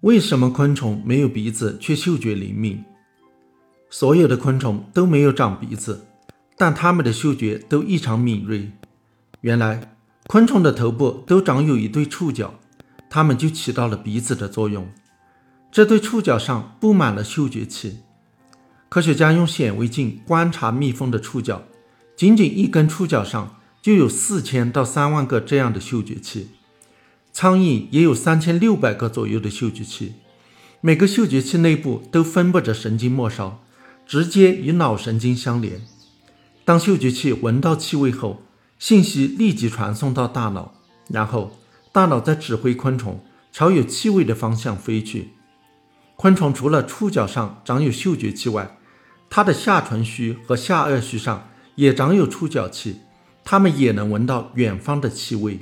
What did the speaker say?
为什么昆虫没有鼻子却嗅觉灵敏？所有的昆虫都没有长鼻子，但它们的嗅觉都异常敏锐。原来，昆虫的头部都长有一对触角，它们就起到了鼻子的作用。这对触角上布满了嗅觉器。科学家用显微镜观察蜜蜂的触角，仅仅一根触角上就有四千到三万个这样的嗅觉器。苍蝇也有三千六百个左右的嗅觉器，每个嗅觉器内部都分布着神经末梢，直接与脑神经相连。当嗅觉器闻到气味后，信息立即传送到大脑，然后大脑再指挥昆虫朝有气味的方向飞去。昆虫除了触角上长有嗅觉器外，它的下唇须和下颚须上也长有触角器，它们也能闻到远方的气味。